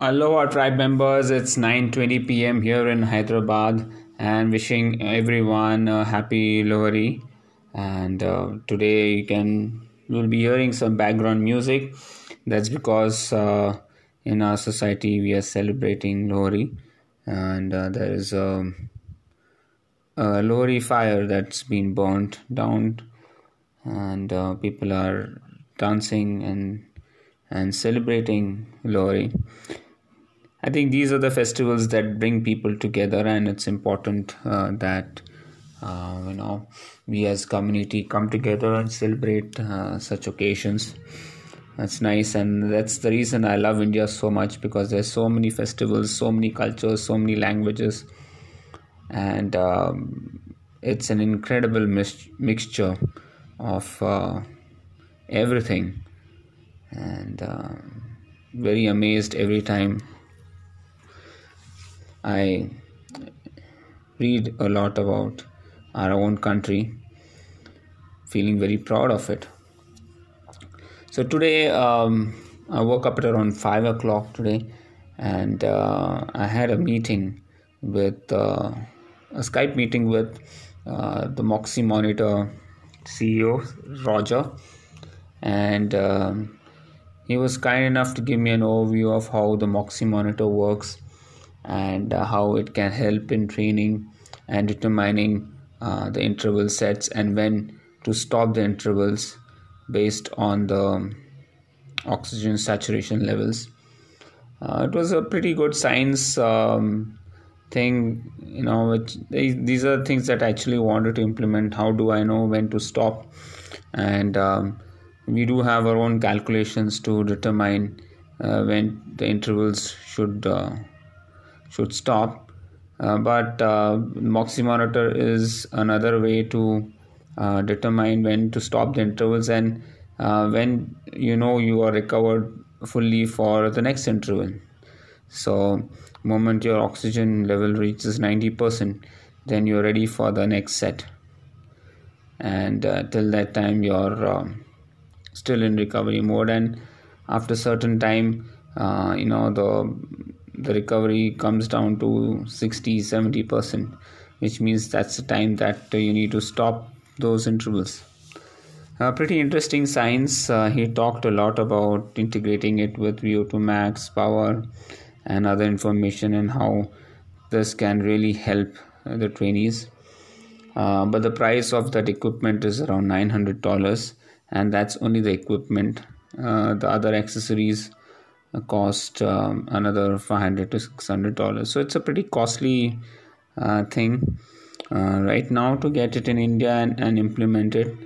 Aloha tribe members, it's 9:20 p.m. here in Hyderabad and wishing everyone a happy Lohari. And uh, today you can you'll be hearing some background music. That's because uh, in our society we are celebrating Lohari and uh, there is a, a Lohari fire that's been burnt down and uh, people are dancing and and celebrating Lohari. I think these are the festivals that bring people together, and it's important uh, that uh, you know we as community come together and celebrate uh, such occasions. That's nice, and that's the reason I love India so much because there's so many festivals, so many cultures, so many languages, and um, it's an incredible mis- mixture of uh, everything, and um, very amazed every time I read a lot about our own country, feeling very proud of it. So today, um, I woke up at around five o'clock today, and uh, I had a meeting with uh, a Skype meeting with uh, the Moxy Monitor CEO Roger, and um, he was kind enough to give me an overview of how the Moxy Monitor works and uh, how it can help in training and determining uh, the interval sets and when to stop the intervals based on the oxygen saturation levels. Uh, it was a pretty good science um, thing, you know, which these are things that I actually wanted to implement. How do I know when to stop? And um, we do have our own calculations to determine uh, when the intervals should uh, should stop. Uh, but uh, Moxy monitor is another way to uh, determine when to stop the intervals and uh, when you know you are recovered fully for the next interval. So, moment your oxygen level reaches 90%, then you're ready for the next set. And uh, till that time, you're um, still in recovery mode. And after certain time, uh, you know the the recovery comes down to 60 70% which means that's the time that you need to stop those intervals. Uh, pretty interesting science. Uh, he talked a lot about integrating it with vo2 max power and other information and how this can really help the trainees. Uh, but the price of that equipment is around $900 and that's only the equipment. Uh, the other accessories cost um, another 500 to 600 dollars. So it's a pretty costly uh, thing uh, right now to get it in india and, and implement it.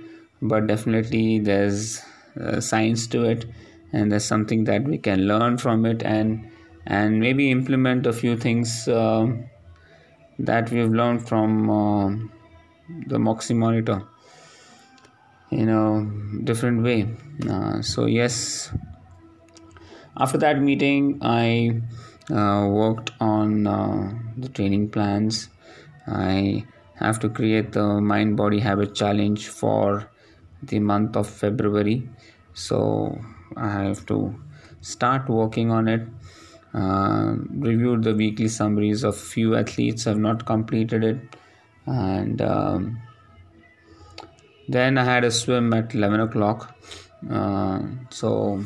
But definitely there's uh, science to it and there's something that we can learn from it and and maybe implement a few things uh, that we've learned from uh, the moxy monitor in a different way. Uh, so yes after that meeting i uh, worked on uh, the training plans. I have to create the mind body habit challenge for the month of february. So i have to start working on it. Uh, reviewed the weekly summaries of few athletes have not completed it. And um, then i had a swim at 11 o'clock. Uh, so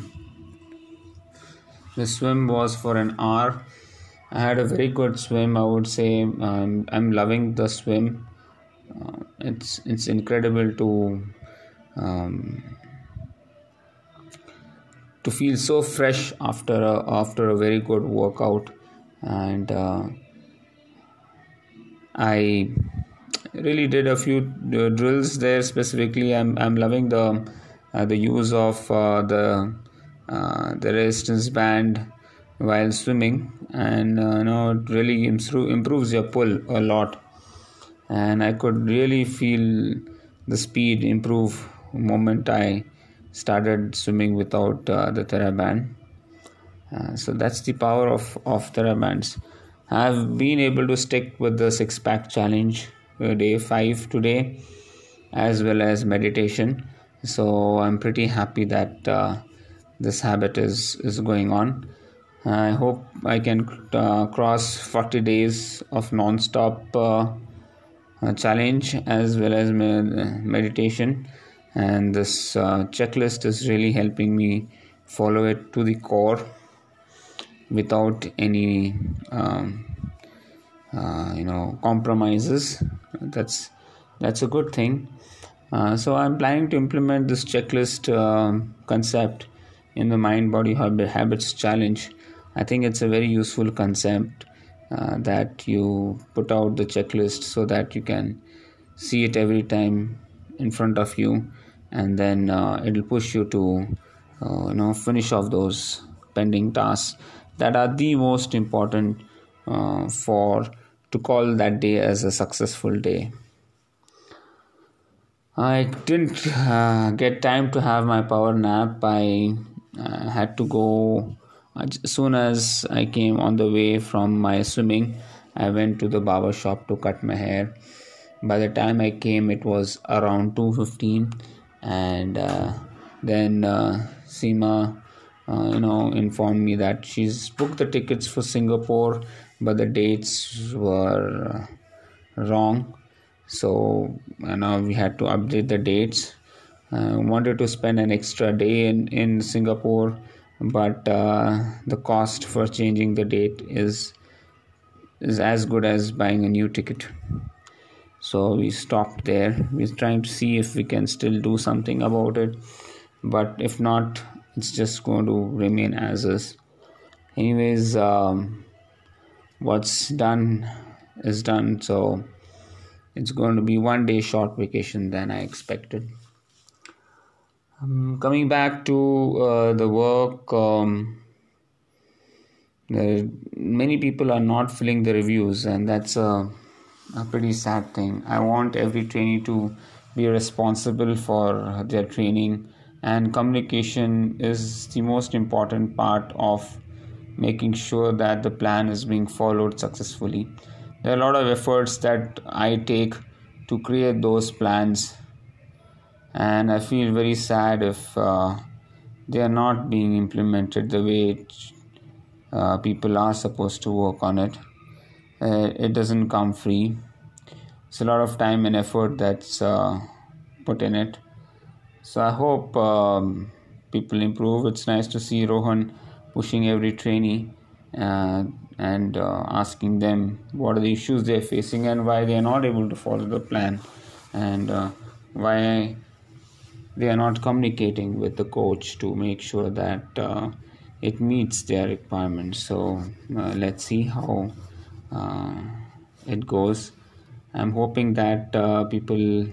the swim was for an hour. I had a very good swim. I would say um, I'm loving the swim. Uh, it's it's incredible to um, to feel so fresh after a, after a very good workout, and uh, I really did a few uh, drills there specifically. I'm I'm loving the uh, the use of uh, the uh, the resistance band while swimming and uh, you know it really improve, improves your pull a lot. And i could really feel the speed improve moment i started swimming without uh, the theraband uh, so that's the power of of therabands i've been able to stick with the six pack challenge uh, day 5 today as well as meditation. So i'm pretty happy that uh, this habit is is going on. I hope I can uh, cross 40 days of non-stop uh, challenge as well as med- meditation. And this uh, checklist is really helping me follow it to the core without any um, uh, you know compromises. That's that's a good thing. Uh, so i'm planning to implement this checklist uh, concept in the mind body habits challenge i think it's a very useful concept uh, that you put out the checklist so that you can see it every time in front of you and then uh, it'll push you to uh, you know finish off those pending tasks that are the most important uh, for to call that day as a successful day. I didn't uh, get time to have my power nap i uh, had to go as soon as i came on the way from my swimming i went to the barber shop to cut my hair. By the time i came it was around 215 and uh, then uh, Seema uh, you know informed me that she's booked the tickets for Singapore but the dates were wrong. So now we had to update the dates uh, wanted to spend an extra day in, in Singapore but uh, the cost for changing the date is is as good as buying a new ticket. So we stopped there. We're trying to see if we can still do something about it but if not it's just going to remain as is. Anyways um, what's done is done so it's going to be one day short vacation than i expected um, coming back to uh, the work um, many people are not filling the reviews and that's a a pretty sad thing. I want every trainee to be responsible for their training, and communication is the most important part of making sure that the plan is being followed successfully. There are a lot of efforts that I take to create those plans, and I feel very sad if uh, they are not being implemented the way it, uh, people are supposed to work on it. Uh, it doesn't come free. It's a lot of time and effort that's uh, put in it. So i hope um, people improve. It's nice to see rohan pushing every trainee uh, and uh, asking them what are the issues they're facing and why they are not able to follow the plan. And why they are not communicating with the coach to make sure that uh, it meets their requirements so uh, let's see how uh, it goes. I'm hoping that uh, people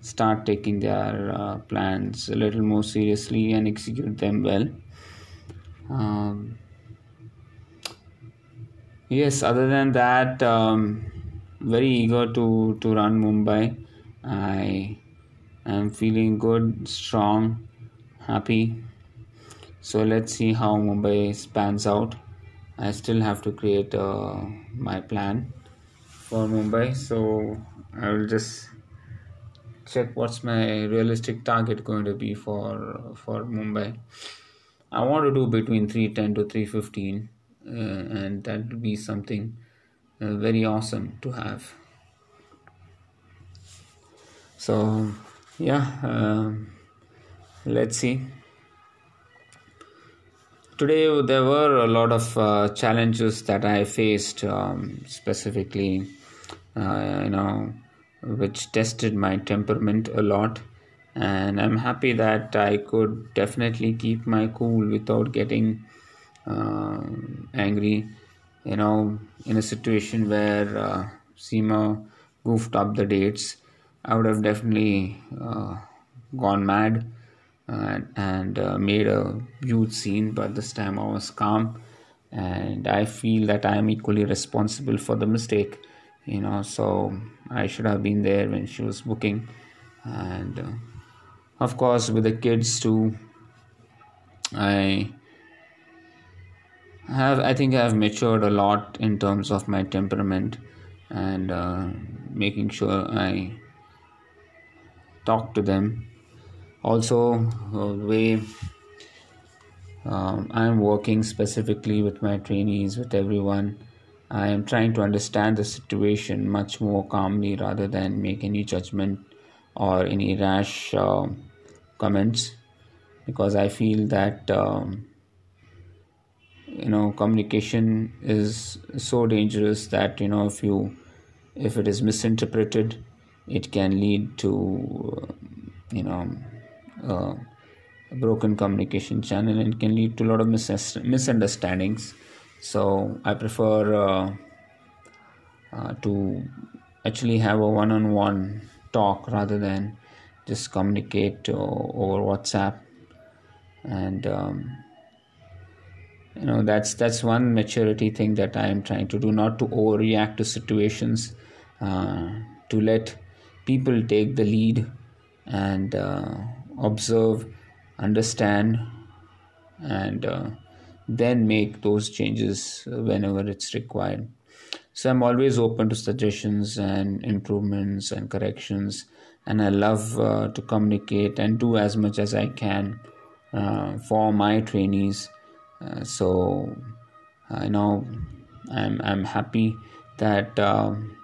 start taking their uh, plans a little more seriously and execute them well. Um, yes, other than that, um, very eager to, to run Mumbai. I am feeling good, strong, happy. So let's see how Mumbai spans out. I still have to create uh, my plan for Mumbai so I will just check what's my realistic target going to be for for Mumbai I want to do between 310 to 315 uh, and that would be something uh, very awesome to have so yeah um, let's see today there were a lot of uh, challenges that I faced, um, specifically, uh, you know, which tested my temperament a lot. And I'm happy that I could definitely keep my cool without getting uh, angry. You know, in a situation where uh, Seema goofed up the dates, I would have definitely uh, gone mad and, and uh, made a huge scene but this time i was calm and i feel that i am equally responsible for the mistake you know so i should have been there when she was booking and uh, of course with the kids too i have i think i have matured a lot in terms of my temperament and uh, making sure i talk to them also the way um, I'm working specifically with my trainees, with everyone. I am trying to understand the situation much more calmly rather than make any judgment or any rash uh, comments because I feel that um, you know communication is so dangerous that you know if you if it is misinterpreted it can lead to uh, you know uh, broken communication channel and can lead to a lot of mis- misunderstandings. So i prefer uh, uh, to actually have a one-on-one talk rather than just communicate over whatsapp. And um, you know that's that's one maturity thing that i am trying to do not to overreact to situations uh, to let people take the lead and uh, observe understand and uh, then make those changes whenever it's required. So i'm always open to suggestions and improvements and corrections and i love uh, to communicate and do as much as i can uh, for my trainees. Uh, so I know I'm I'm happy that um,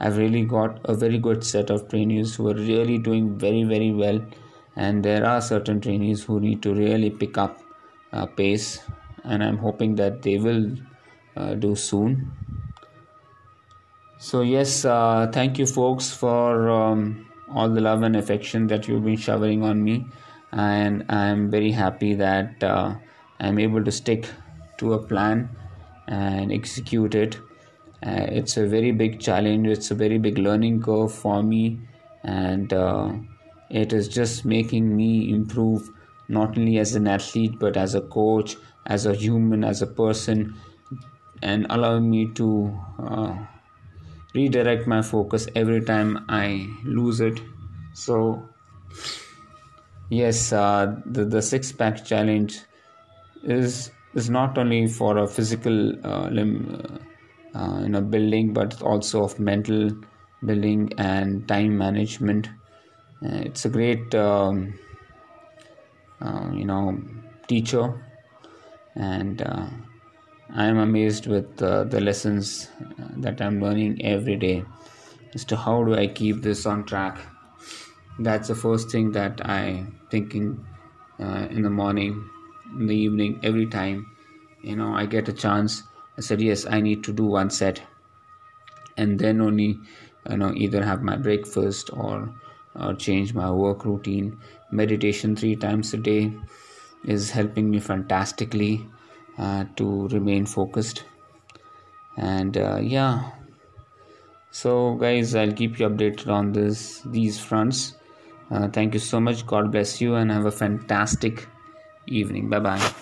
I've really got a very good set of trainees who are really doing very very well, and there are certain trainees who need to really pick up uh, pace, and I'm hoping that they will uh, do soon. So yes, uh, thank you folks for um, all the love and affection that you've been showering on me, and I'm very happy that uh, I'm able to stick to a plan and execute it. Uh, it's a very big challenge, it's a very big learning curve for me, and uh, it is just making me improve not only as an athlete but as a coach, as a human, as a person, and allowing me to uh, redirect my focus every time I lose it. So, yes, uh, the, the six pack challenge is is not only for a physical uh, limb, uh, uh, you know, building, but also of mental building and time management. Uh, it's a great, um, uh, you know, teacher, and uh, I am amazed with the lessons that I'm learning every day as to how do I keep this on track. That's the first thing that I'm thinking in the morning in the evening every time you know i get a chance i said yes i need to do one set. And then only you know either have my breakfast or or change my work routine. Meditation three times a day is helping me fantastically uh, to remain focused. And uh, yeah. So guys i'll keep you updated on this these fronts. Uh, thank you so much. God bless you and have a fantastic evening. Bye bye.